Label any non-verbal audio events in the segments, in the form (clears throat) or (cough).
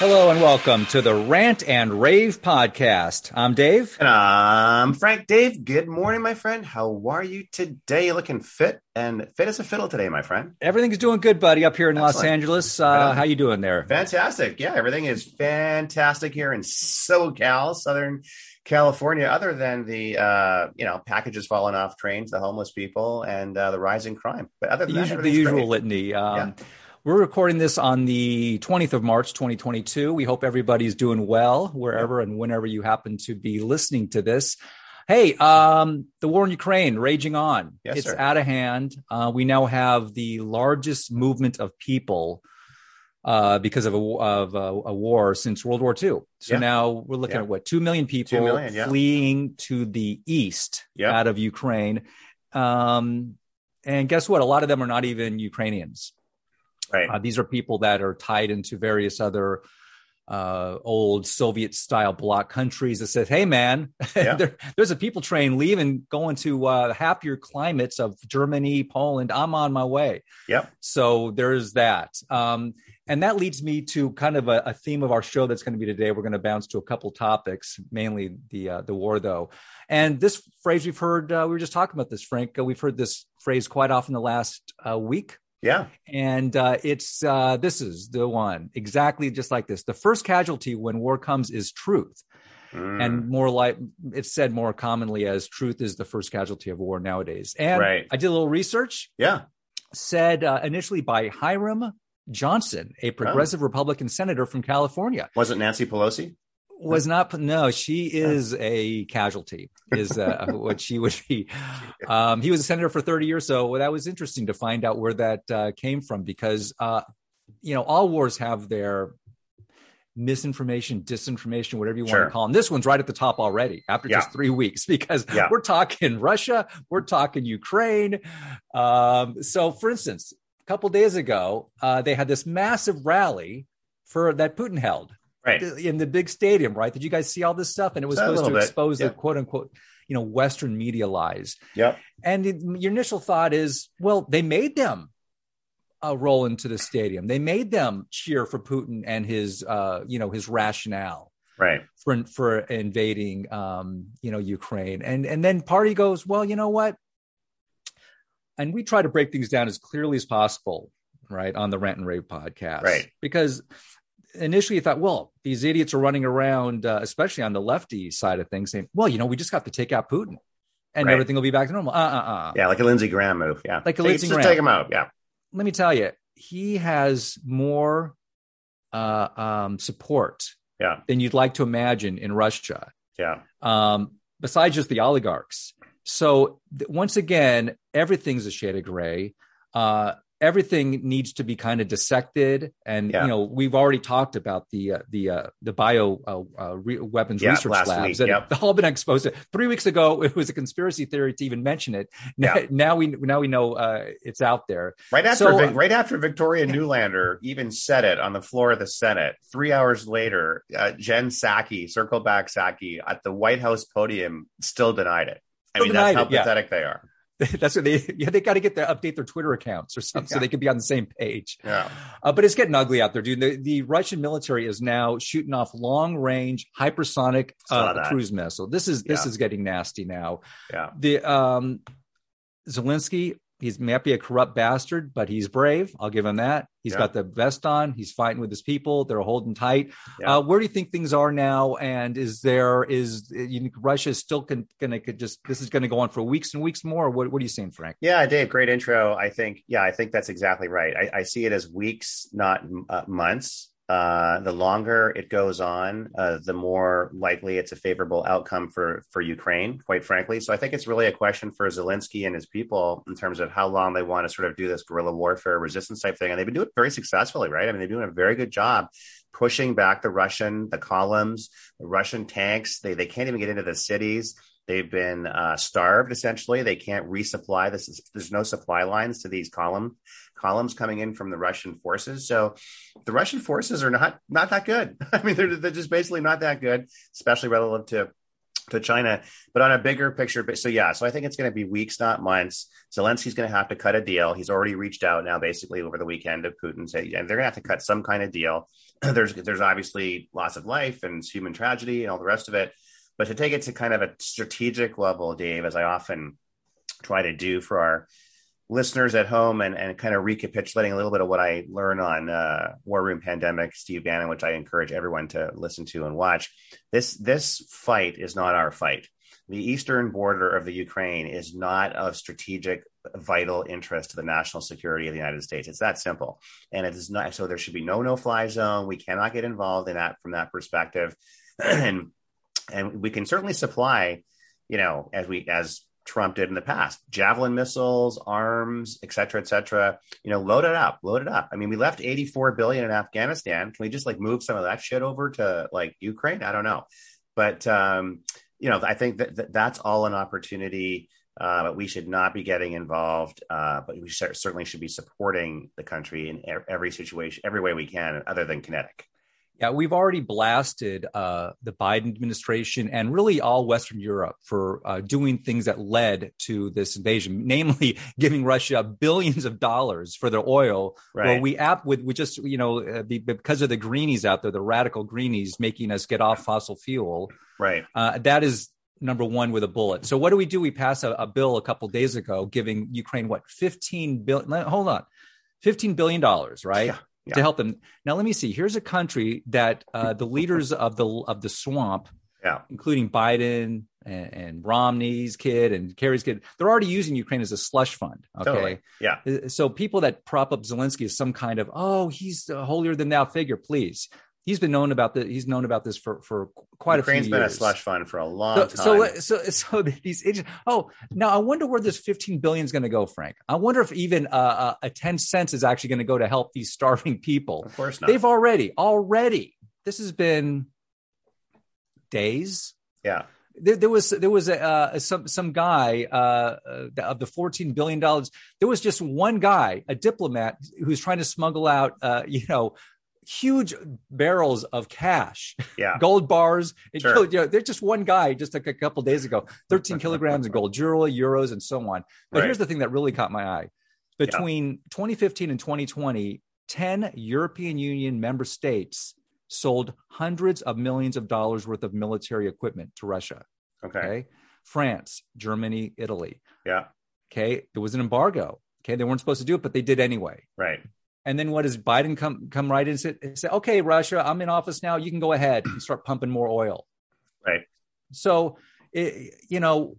Hello and welcome to the Rant and Rave podcast. I'm Dave. And I'm Frank. Dave, good morning, my friend. How are you today? You're looking fit and fit as a fiddle today, my friend. Everything's doing good, buddy, up here in Excellent. Los Angeles. Uh, how you doing there? Fantastic. Yeah, everything is fantastic here in SoCal, Southern California, other than the uh, you know packages falling off trains, the homeless people, and uh, the rising crime. But other than the that, usual, the usual litany. Um, yeah. We're recording this on the 20th of March, 2022. We hope everybody's doing well wherever and whenever you happen to be listening to this. Hey, um, the war in Ukraine raging on. Yes, it's sir. out of hand. Uh, we now have the largest movement of people uh, because of a, of a, a, war since World War II. So Yeah. now we're looking Yeah. at what two million people Two million, yeah. fleeing to the east out of Ukraine. Um, and guess what? A lot of them are not even Ukrainians. Right. Uh, these are people that are tied into various other uh, old Soviet style bloc countries that said, hey, man, (laughs) Yeah. there, there's a people train leaving, going to uh, happier climates of Germany, Poland. I'm on my way. Yep. So there's that. Um, and that leads me to kind of a, a theme of our show that's going to be today. We're going to bounce to a couple topics, mainly the uh, the war, though. And this phrase we've heard, uh, we were just talking about this, Frank. Uh, we've heard this phrase quite often the last uh, week Yeah. and uh, it's uh, this is the one exactly just like this. The first casualty when war comes is truth, Mm. and more like it's said more commonly as truth is the first casualty of war nowadays. And Right. I did a little research. yeah. Said uh, initially by Hiram Johnson, a progressive Republican senator from California, Was it Nancy Pelosi? Was not. No, she (laughs) is a casualty. Is uh, (laughs) what she would be. Um, he was a senator for 30 years, so that was interesting to find out where that uh, came from because uh, you know all wars have their misinformation, disinformation, whatever you want Sure. to call them. This one's right at the top already after Yeah. just three weeks (laughs) because Yeah. we're talking Russia, we're talking Ukraine. Um, so, for instance, a couple days ago, uh, they had this massive rally for that Putin held Right. in the big stadium, right? Did you guys see all this stuff? And it was supposed to bit, expose yeah. the quote unquote, you know, Western media lies. Yep. And it- your initial thought is, well, they made them uh, roll into the stadium. They made them cheer for Putin and his, uh, you know, his rationale Right. for for invading, um, you know, Ukraine. And and then party goes, well, you know what? And we try to break things down as clearly as possible, right, on the Rant and Rave podcast, Right. Because initially you thought, well, these idiots are running around, uh, especially on the lefty side of things, saying, well, you know, we just got to take out Putin, and Right. everything will be back to normal. Uh, uh, uh. Yeah. Like a Lindsey Graham move. Yeah. Like a Lindsey just Graham. take him out. Yeah. Let me tell you, he has more uh, um, support Yeah. than you'd like to imagine in Russia Yeah. um, besides just the oligarchs. So th- once again, everything's a shade of gray. Uh, everything needs to be kind of dissected, and Yeah. you know we've already talked about the uh, the uh, the bio uh, uh, re- weapons Yeah, research labs week, that yep. (laughs) all been exposed. To. Three weeks ago, (laughs) it was a conspiracy theory to even mention it. Now, Yeah. (laughs) now we now we know uh, it's out there. Right after So, Vic- uh, right after Victoria Newlander even said it on the floor of the Senate, three hours later, uh, Jen Psaki, circle back Psaki, at the White House podium still denied it. I mean, that's how it, pathetic they are. (laughs) That's what they yeah they got to get to update their Twitter accounts or something so they can be on the same page. Yeah. Uh, but it's getting ugly out there, dude. The, the Russian military is now shooting off long range hypersonic uh, cruise missile. This is this Yeah. is getting nasty now. Yeah. The um, Zelensky, he's might be a corrupt bastard, but he's brave. I'll give him that. He's Yeah. got the vest on. He's fighting with his people. They're holding tight. Yeah. Uh, where do you think things are now? And is there is you Russia is still con- gonna just this is going to go on for weeks and weeks more? What what are you saying, Frank? Yeah, Dave, great intro. I think, yeah, I think that's exactly right. I, I see it as weeks, not uh, months. Uh, the longer it goes on, uh, the more likely it's a favorable outcome for for Ukraine, quite frankly. So I think it's really a question for Zelensky and his people in terms of how long they want to sort of do this guerrilla warfare resistance type thing. And they've been doing it very successfully, right? I mean, they're doing a very good job pushing back the Russian, the columns, the Russian tanks. They they can't even get into the cities. They've been uh, starved essentially. They can't resupply. This is, there's no supply lines to these column columns coming in from the Russian forces. So the Russian forces are not not that good. (laughs) I mean, they're they're just basically not that good, especially relative to to China. But on a bigger picture, so yeah, so I think it's going to be weeks, not months. Zelensky's going to have to cut a deal. He's already reached out now, basically over the weekend to Putin, say, they're going to have to cut some kind of deal. (clears throat) there's there's obviously loss of life and human tragedy and all the rest of it. But to take it to kind of a strategic level, Dave, as I often try to do for our listeners at home and, and kind of recapitulating a little bit of what I learned on uh, War Room Pandemic, Steve Bannon, which I encourage everyone to listen to and watch. This this fight is not our fight. The eastern border of the Ukraine is not of strategic vital interest to the national security of the United States. It's that simple. And it is not so there should be no no fly zone. We cannot get involved in that from that perspective. (clears throat) and and we can certainly supply, you know, as we as Trump did in the past. Javelin missiles, arms, et cetera, et cetera. You know, load it up, load it up. I mean, we left 84 billion in Afghanistan. Can we just like move some of that shit over to like Ukraine? I don't know. But, um, you know, I think that, that that's all an opportunity. Uh, we should not be getting involved, uh, but we certainly should be supporting the country in every situation, every way we can, other than kinetic. Yeah, we've already blasted uh, the Biden administration and really all Western Europe for uh, doing things that led to this invasion, (laughs) namely giving Russia billions of dollars for their oil. Right. Where we app with we just you know uh, because of the greenies out there, the radical greenies making us get off fossil fuel. Right. Uh, that is number one with a bullet. So what do we do? We pass a, a bill a couple days ago giving Ukraine what fifteen billion. Hold on, fifteen billion dollars, right? Yeah yeah. to help them. Now, let me see. Here's a country that uh, the (laughs) leaders of the of the swamp, yeah. including Biden and, and, Romney's kid and Kerry's kid, they're already using Ukraine as a slush fund. Okay, totally. yeah. Uh, so people that prop up Zelensky as some kind of oh he's a holier than thou figure, please he's been known about the he's known about this for for quite Ukraine's a few years. been a slush fund for a long so, time. So, so, so (laughs) these agents. Oh, now I wonder where this 15 billion is going to go, Frank. I wonder if even uh, uh a 10 cents is actually going to go to help these starving people. Of course not. They've already already. This has been days. Yeah. There, there, was there was a, uh, some some guy uh, uh, of the fourteen billion dollars. There was just one guy, a diplomat, who's trying to smuggle out, uh, you know, huge barrels of cash, yeah, (laughs) gold bars. Sure. You know, there's just one guy just like a couple days ago, (laughs) 13 kilograms of gold, jewelry, euros, and so on. But right. here's the thing that really caught my eye: between yeah. 2015 and 2020, 10 European Union member states sold hundreds of millions of dollars worth of military equipment to Russia. Okay. okay. France, Germany, Italy. Yeah. Okay. There was an embargo. Okay. They weren't supposed to do it, but they did anyway. Right. And then what does Biden come come right in and say, okay, Russia, I'm in office now. You can go ahead and start pumping more oil. Right. So, it, you know,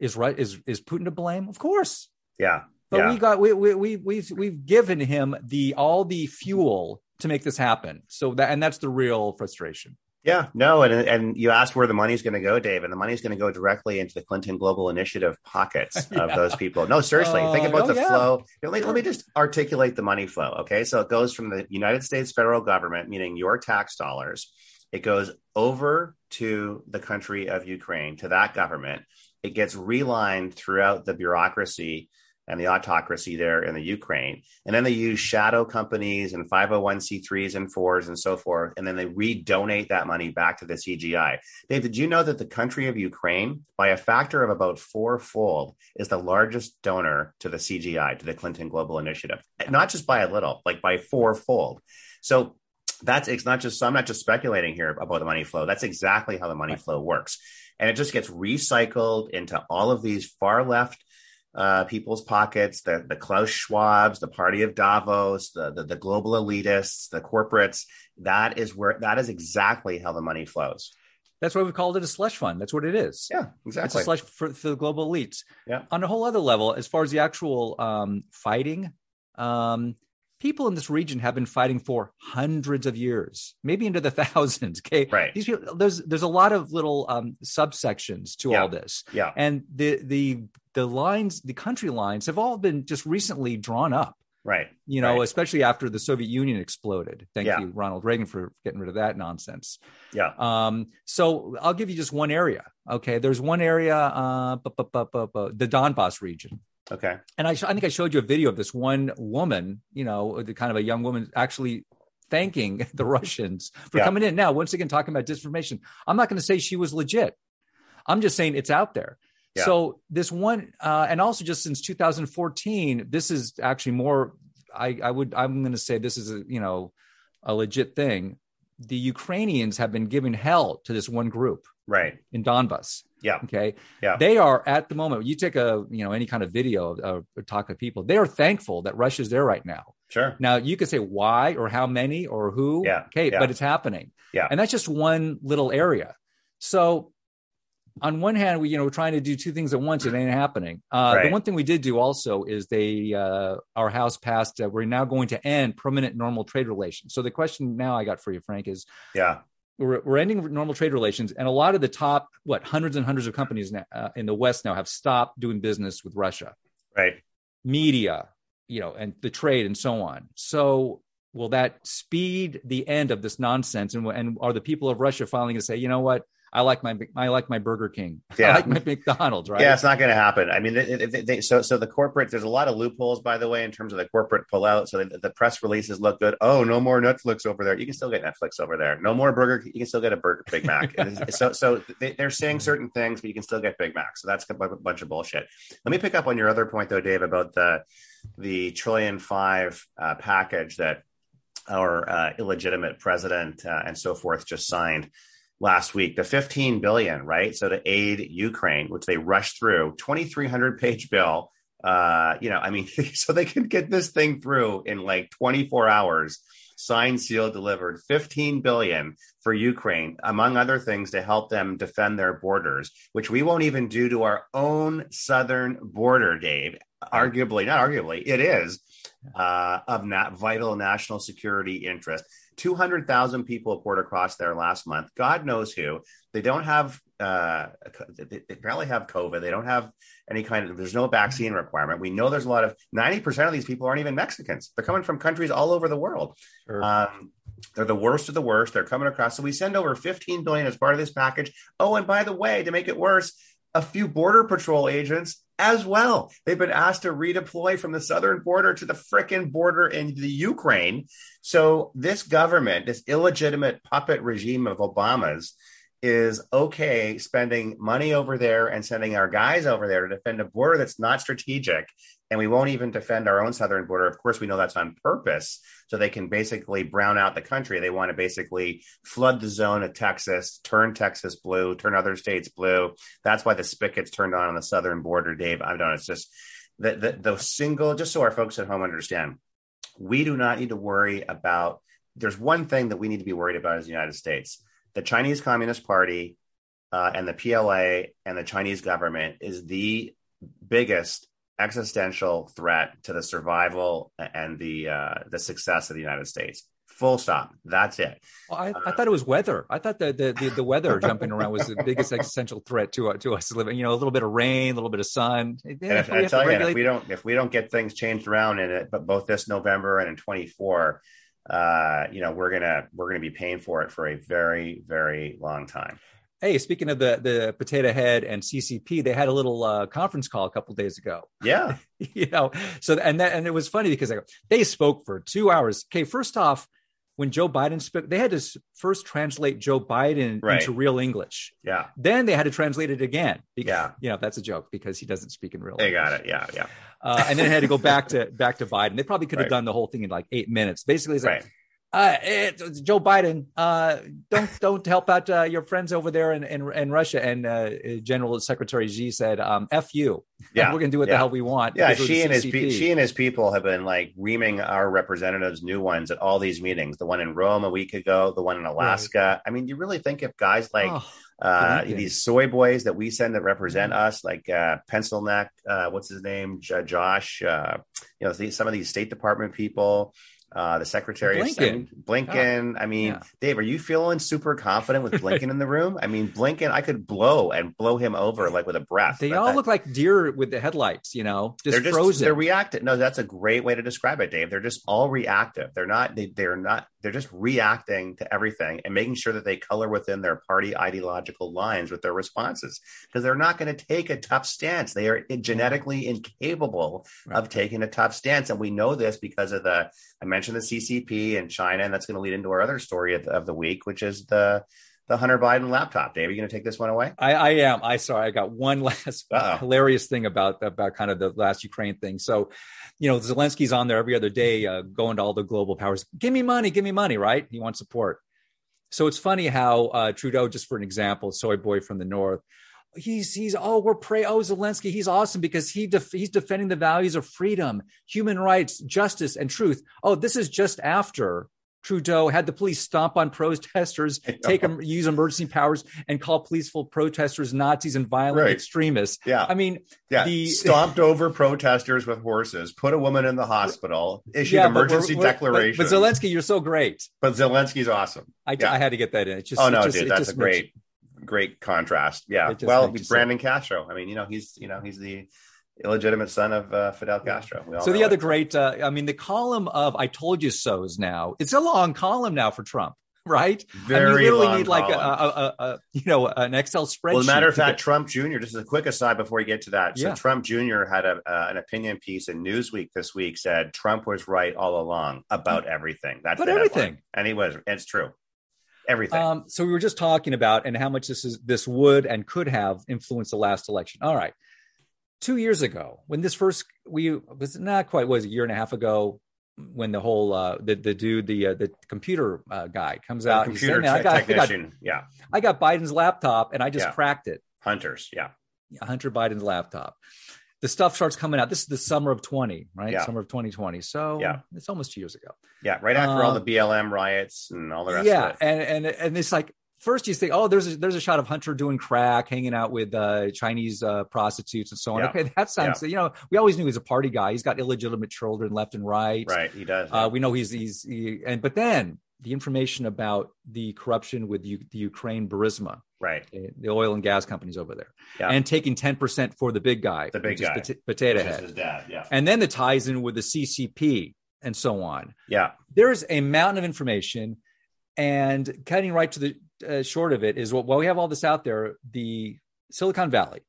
is right is is Putin to blame? Of course. Yeah. But yeah. we got we we we we've we've given him the all the fuel to make this happen. So that and that's the real frustration. Yeah, no, and and you asked where the money's going to go, Dave, and the money's going to go directly into the Clinton Global Initiative pockets (laughs) yeah. of those people. No, seriously, uh, think about oh, the yeah. flow. Let me, let me just articulate the money flow. Okay, so it goes from the United States federal government, meaning your tax dollars, it goes over to the country of Ukraine, to that government. It gets relined throughout the bureaucracy and the autocracy there in the Ukraine. And then they use shadow companies and 501c3s and fours and so forth. And then they redonate that money back to the CGI. Dave, did you know that the country of Ukraine, by a factor of about fourfold, is the largest donor to the CGI, to the Clinton Global Initiative? Not just by a little, like by fourfold. So that's it's not just so I'm not just speculating here about the money flow. That's exactly how the money flow works. And it just gets recycled into all of these far left uh, people's pockets, the, the Klaus Schwabs, the party of Davos, the, the, the global elitists, the corporates. That is where that is exactly how the money flows. That's why we called it a slush fund. That's what it is. Yeah, exactly. It's a slush for, for the global elites. Yeah. On a whole other level, as far as the actual um, fighting, um, people in this region have been fighting for hundreds of years, maybe into the (laughs) thousands. Okay, right. These people, there's there's a lot of little um, subsections to yeah. all this. Yeah, and the the the lines, the country lines, have all been just recently drawn up. Right. You know, right. especially after the Soviet Union exploded. Thank yeah. you, Ronald Reagan, for getting rid of that nonsense. Yeah. Um, so I'll give you just one area. Okay. There's one area, uh, bu- bu- bu- the Donbass region. Okay. And I, I think I showed you a video of this one woman, you know, the kind of a young woman actually thanking (laughs) the Russians for yeah. coming in. Now, once again, talking about disinformation, I'm not going to say she was legit. I'm just saying it's out there. Yeah. So this one, uh, and also just since 2014, this is actually more. I, I would. I'm going to say this is a you know a legit thing, the Ukrainians have been giving hell to this one group right in Donbas. Yeah. Okay. Yeah. They are at the moment. You take a you know any kind of video of, of talk of people. They are thankful that Russia's there right now. Sure. Now you could say why or how many or who. Yeah. Okay. Yeah. But it's happening. Yeah. And that's just one little area. So on one hand, we you know we're trying to do two things at once. It ain't happening. Uh, Right. The one thing we did do also is they uh, our house passed. Uh, we're now going to end permanent normal trade relations. So the question now I got for you, Frank, is Yeah. we're, we're ending normal trade relations, and a lot of the top what hundreds and hundreds of companies now, uh, in the West now have stopped doing business with Russia, Right. media, you know, and the trade and so on. So will that speed the end of this nonsense? And and are the people of Russia finally going to say, you know what? I like my I like my Burger King. (laughs) Yeah. I like my McDonald's. Right? Yeah, it's not going to happen. I mean, they, they, they, so so the corporate. There's a lot of loopholes, by the way, in terms of the corporate pullout. So the, the press releases look good. Oh, no more Netflix over there. You can still get Netflix over there. No more Burger. You can still get a Burger Big (laughs) Mac. So so they, they're saying certain things, but you can still get Big Mac. So that's a bunch of bullshit. Let me pick up on your other point, though, Dave, about the the trillion five uh, package that our uh, illegitimate president uh, and so forth just signed last week the 15 billion right? So to aid ukraine which they rushed through 2300 page bill. Uh you know i mean (laughs) so they can get this thing through in like 24 hours. Signed sealed delivered 15 billion for ukraine among other things to help them defend their borders which we won't even do to our own southern border dave. Arguably not arguably it is uh, of not vital national security interest 200,000 people poured across there last month. God knows who. They don't have, uh, they, they barely have COVID. They don't have any kind of, there's no vaccine requirement. We know there's a lot of, 90% of these people aren't even Mexicans. They're coming from countries all over the world. Sure. Um, they're the worst of the worst. They're coming across. So we send over 15 billion as part of this package. Oh, and by the way, to make it worse, a few border patrol agents as well. They've been asked to redeploy from the southern border to the frickin' border in the Ukraine. So this government, this illegitimate puppet regime of Obama's, is okay spending money over there and sending our guys over there to defend a border that's not strategic. And we won't even defend our own southern border. Of course, we know that's on purpose. So they can basically brown out the country. They want to basically flood the zone of Texas, turn Texas blue, turn other states blue. That's why the spigot's turned on on the southern border, Dave. I don't. It's just the, the, the single, just so our folks at home understand, we do not need to worry about. There's one thing that we need to be worried about as the United States. The Chinese Communist Party uh, and the PLA and the Chinese government is the biggest existential threat to the survival and the uh, the success of the United States. Full stop. That's it. Well, I, I thought it was weather. I thought the the, the, the weather jumping around was the biggest existential threat to uh, to us living. You know, a little bit of rain, a little bit of sun. And if, I tell you, if we don't if we don't get things changed around in it, but both this November and in 24, uh, you know, we're gonna we're gonna be paying for it for a very very long time. Hey, speaking of the the potato head and CCP, they had a little uh, conference call a couple days ago. Yeah, (laughs) you know, so and that and it was funny because they spoke for two hours. Okay, first off, when Joe Biden spoke, they had to first translate Joe Biden Right. into real English. yeah, Then they had to translate it again. Because, Yeah. you know that's a joke because he doesn't speak in real. they English. got it. Yeah, yeah, Uh, and then it had to go back to back to Biden. They probably could have Right. done the whole thing in like eight minutes. Basically, it's like, right. Uh, it's Joe Biden, uh, don't don't help out uh, your friends over there in in, in Russia. And uh, General Secretary Xi said, um, "F you. (laughs) Yeah, we're gonna do what yeah. the hell we want." Yeah, Xi and his pe- Xi and his people have been like reaming our representatives new ones at all these meetings. The one in Rome a week ago, the one in Alaska. I mean, do you really think if guys like Oh, uh, these soy boys that we send that represent Mm-hmm. us, like uh, Pencil Neck, uh, what's his name, Josh, uh, you know, some of these State Department people, uh, the Secretary of Blinken. State, Blinken. I mean, Yeah. Dave, are you feeling super confident with Blinken in the room? I mean, Blinken, I could blow and blow him over like with a breath. they all that- look like deer with the headlights, you know, just they're just frozen. they're reactive. No, that's a great way to describe it, Dave. They're just all reactive. They're not they, they're not they're just reacting to everything and making sure that they color within their party ideological lines with their responses because they're not going to take a tough stance. They are genetically incapable Right. of taking a tough stance, and we know this because of the I mentioned the CCP and China, and that's going to lead into our other story of, of the week, which is the the Hunter Biden laptop. Dave, are you going to take this one away? I, I am. I sorry. I got one (laughs) last Uh-oh. hilarious thing about about kind of the last Ukraine thing. So, you know, Zelensky's on there every other day, uh, going to all the global powers. Give me money. Give me money. Right? He wants support. So it's funny how uh, Trudeau, just for an example, soy boy from the north, he's he's oh we're pray oh Zelensky he's awesome because he def- he's defending the values of freedom, human rights, justice, and truth. Oh, this is just after Trudeau had the police stomp on protesters, take them, use emergency powers, and call peaceful protesters Nazis and violent right. extremists. Yeah, I mean, yeah, the (laughs) stomped over protesters with horses, put a woman in the hospital, issued yeah, emergency declaration. But, but, Zelensky, you're so great. But Zelensky's awesome. I, yeah. I had to get that in. It just, oh no, just, dude, that's a great, great contrast. Yeah, well, Brandon Castro. I mean, you know, he's you know he's the illegitimate son of uh, Fidel Castro. So the other it. great, uh, I mean, the column of "I told you so"s now. It's a long column now for Trump, right? Very I mean, you really need like a, a, a, you know an Excel spreadsheet. Well, as a matter of fact, get... Trump Jr. Just as a quick aside before we get to that, so yeah. Trump Jr. had a, uh, an opinion piece in Newsweek this week said Trump was right all along about everything. That's but everything, and he was. It's true everything. Um, so we were just talking about and how much this is this would and could have influenced the last election. All right. Two years ago when this first we was not quite was a year and a half ago when the whole uh the the dude the uh, the computer uh, guy comes out computer te- I got, technician I got, yeah. I got Biden's laptop and I just yeah. cracked it. Hunter's. Yeah. Hunter Biden's laptop the stuff starts coming out this is the summer of 20 right yeah. summer of 2020 so yeah it's almost two years ago yeah right after all the um, BLM riots and all the rest yeah and and and it's like first you think, oh, there's a, there's a shot of Hunter doing crack, hanging out with uh, Chinese uh, prostitutes and so on. Yeah. Okay, that sounds. Yeah. You know, we always knew he's a party guy. He's got illegitimate children left and right. Right, he does. Uh, we know he's he's he, and but then the information about the corruption with U, the Ukraine Burisma, right, the oil and gas companies over there, yeah. and taking ten percent for the big guy, the big guy, pot- potato head, his dad, yeah, and then the ties in with the CCP and so on. Yeah, there's a mountain of information and cutting right to the uh, short of it is what while we have all this out there, the Silicon Valley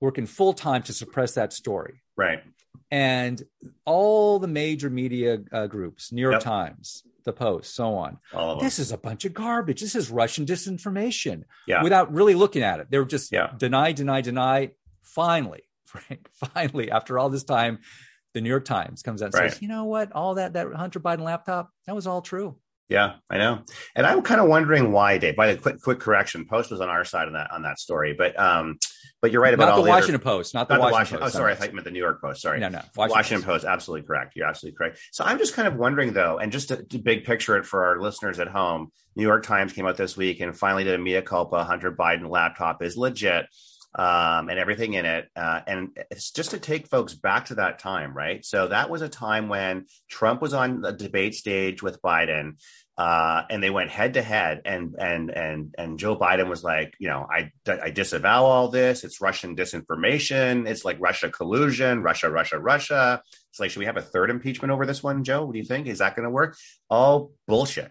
working full time to suppress that story. Right. And all the major media uh, groups, New York yep. Times, the Post, so on. This is a bunch of garbage. This is Russian disinformation. Yeah. Without really looking at it, they were just yeah. deny, deny, deny. Finally, (laughs) Frank, finally, after all this time, the New York Times comes out and right. says, "You know what? All that that Hunter Biden laptop that was all true." Yeah, I know. And I'm kind of wondering why, Dave. By the quick quick correction, Post was on our side on that on that story, but um, but you're right about not the, Washington other, Post, not the, not Washington, Washington Post. Oh, sorry, I thought you meant the New York Post. Sorry, no, no, Washington, Washington Post. Post. Absolutely correct. You're absolutely correct. So I'm just kind of wondering though, and just to, to, big picture it for our listeners at home. New York Times came out this week and finally did a mea culpa. Hunter Biden laptop is legit. Um, and everything in it. Uh, and it's just to take folks back to that time, right? So that was a time when Trump was on the debate stage with Biden uh, and they went head to head, and and and and Joe Biden was like, you know, I I disavow all this. It's Russian disinformation. It's like Russia collusion. Russia, Russia, Russia. It's like, should we have a third impeachment over this one, Joe? What do you think? Is that going to work? All bullshit.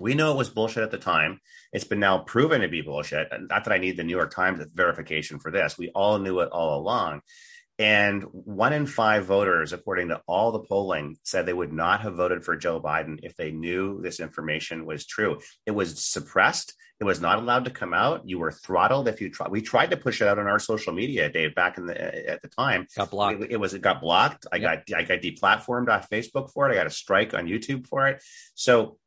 We know it was bullshit at the time. It's been now proven to be bullshit. Not that I need the New York Times verification for this. We all knew it all along. And one in five voters, according to all the polling, said they would not have voted for Joe Biden if they knew this information was true. It was suppressed. It was not allowed to come out. You were throttled if you tried. We tried to push it out on our social media, Dave, back in the at the time. Got blocked. It, it was it got blocked. I yep. got I got deplatformed off Facebook for it. I got a strike on YouTube for it. So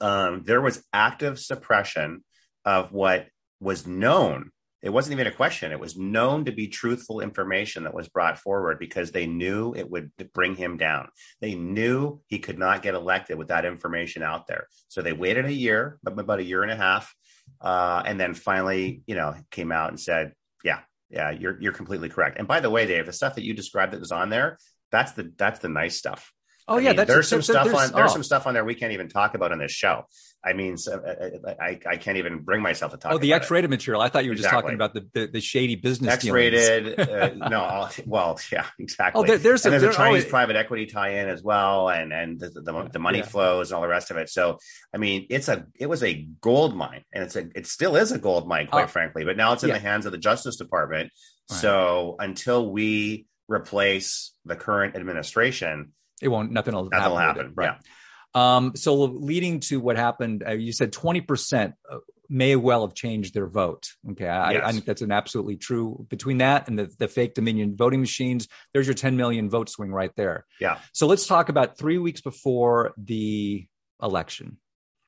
um, there was active suppression of what was known it wasn't even a question. It was known to be truthful information that was brought forward because they knew it would bring him down. They knew he could not get elected with that information out there. So they waited a year, about a year and a half, uh, and then finally, you know, came out and said, "Yeah, yeah, you're you're completely correct." And by the way, Dave, the stuff that you described that was on there, that's the that's the nice stuff. Oh I yeah, mean, there's some stuff there's, on there's oh. some stuff on there we can't even talk about on this show. I mean, so, uh, uh, I, I can't even bring myself to talk. Oh, the X-rated it. material. I thought you were exactly. just talking about the the, the shady business. X-rated. uh, (laughs) no, well, yeah, exactly. Oh, there, there's a, there's a Chinese always... private equity tie-in as well, and and the, the, the money yeah. flows and all the rest of it. So, I mean, it's a it was a gold mine, and it's a it still is a gold mine, quite uh, frankly. But now it's in yeah. the hands of the Justice Department. Right. So until we replace the current administration, it won't. Nothing will nothing happen. Will happen. Right. Yeah. Um, so leading to what happened, uh, you said 20% uh, may well have changed their vote. Okay. I, Yes. I think that's an absolutely true between that and the, the fake Dominion voting machines. There's your 10 million vote swing right there. Yeah. So let's talk about three weeks before the election.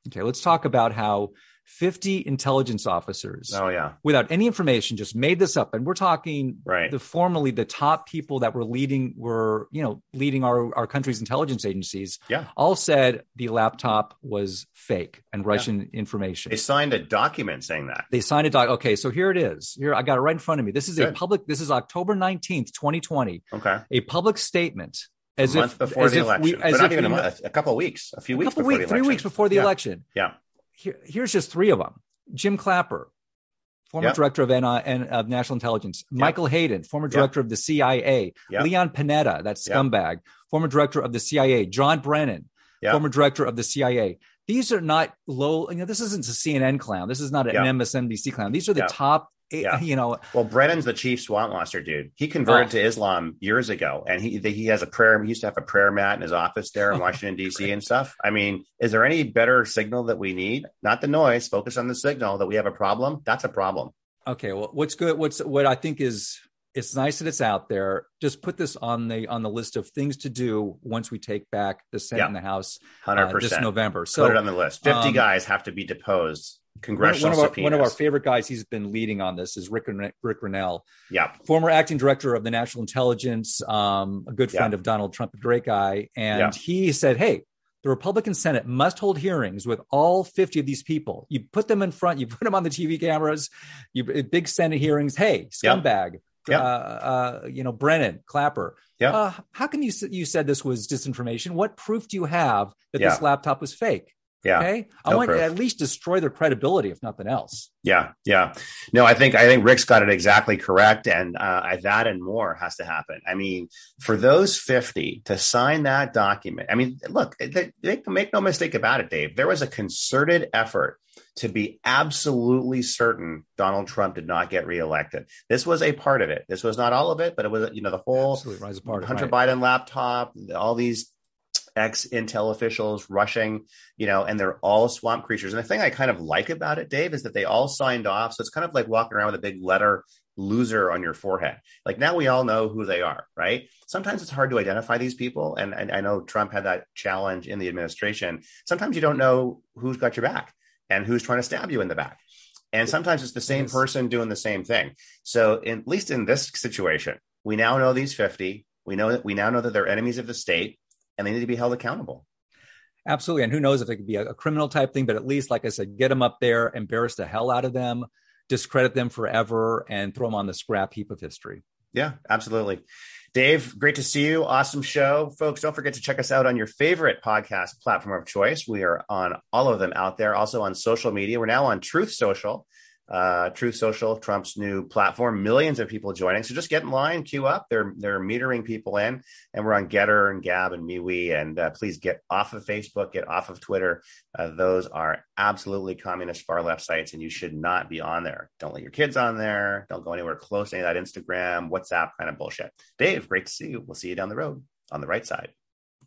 Okay. Let's talk about how 50 intelligence officers Oh yeah. without any information just made this up and we're talking Right. the formerly the top people that were leading were you know leading our our country's intelligence agencies Yeah. all said the laptop was fake and russian information They signed a document saying that. they signed a doc okay so here it is here i got it right in front of me this is a public this is october 19th 2020 Okay. a public statement as a month if before as the if election. we, but as not if even a month. A couple of weeks. A few a weeks couple the three weeks before the Yeah. election Yeah. Here, here's just three of them jim clapper former Yep. director of, NI and of national intelligence michael hayden former Yep. director of the cia Yep. leon panetta that Yep. scumbag former director of the cia john brennan Yep. former director of the cia these are not low you know this isn't a cnn clown this is not an Yep. msnbc clown these are the Yep. top eh, Yeah. you know Well, Brennan's the chief swamp monster dude. He converted Oh. to Islam years ago, and he he has a prayer. He used to have a prayer mat in his office there in (laughs) Washington D.C. and stuff. I mean, is there any better signal that we need? Not the noise. Focus on the signal that we have a problem. That's a problem. Okay, well, what's good? What's what I think is it's nice that it's out there. Just put this on the on the list of things to do once we take back the Senate Yeah. and the House Hundred uh, this. November. So Put it on the list. Fifty um, guys have to be deposed. Congressional one of our, one of our favorite guys, he's been leading on this, is Rick Rick Grenell, yeah, former acting director of the National Intelligence, um, a good friend Yeah. of Donald Trump, a great guy, and Yeah. he said, "Hey." The Republican Senate must hold hearings with all 50 of these people. You put them in front, you put them on the TV cameras, you big Senate hearings. Hey, scumbag, Yeah. uh, uh, you know, Brennan, Clapper. Yeah. Uh, how can you you said this was disinformation? What proof do you have that Yeah. this laptop was fake? Yeah. Okay, I No want proof. to at least destroy their credibility, if nothing else. Yeah, yeah. No, I think I think Rick's got it exactly correct, and uh, that and more has to happen. I mean, for those fifty to sign that document, I mean, look, they, they, make no mistake about it, Dave. There was a concerted effort to be absolutely certain Donald Trump did not get reelected. This was a part of it. This was not all of it, but it was, you know, the whole Absolutely, rise apart. Hunter right. Biden laptop, all these ex Intel officials rushing, you know, and they're all swamp creatures. And the thing I kind of like about it, Dave, is that they all signed off. So it's kind of like walking around with a big letter loser on your forehead. Like now we all know who they are, right? Sometimes it's hard to identify these people. And, and I know Trump had that challenge in the administration. Sometimes you don't know who's got your back and who's trying to stab you in the back. And sometimes it's the same person doing the same thing. So in, at least in this situation, we now know these 50. We know that we now know that they're enemies of the state and they need to be held accountable. Absolutely. And who knows if it could be a, a criminal type thing, but at least, like I said, get them up there, embarrass the hell out of them, discredit them forever, and throw them on the scrap heap of history. Yeah, absolutely. Dave, great to see you. Awesome show. Folks, don't forget to check us out on your favorite podcast platform of choice. We are on all of them out there, also on social media. We're now on Truth Social. Uh, Truth Social, Trump's new platform, millions of people joining. So just get in line, queue up. They're they're metering people in, and we're on Gettr and Gab and MeWe. And uh, please get off of Facebook, get off of Twitter. Uh, those are absolutely communist far left sites, and you should not be on there. Don't let your kids on there. Don't go anywhere close to any of that Instagram, WhatsApp kind of bullshit. Dave, great to see you. We'll see you down the road on the right side.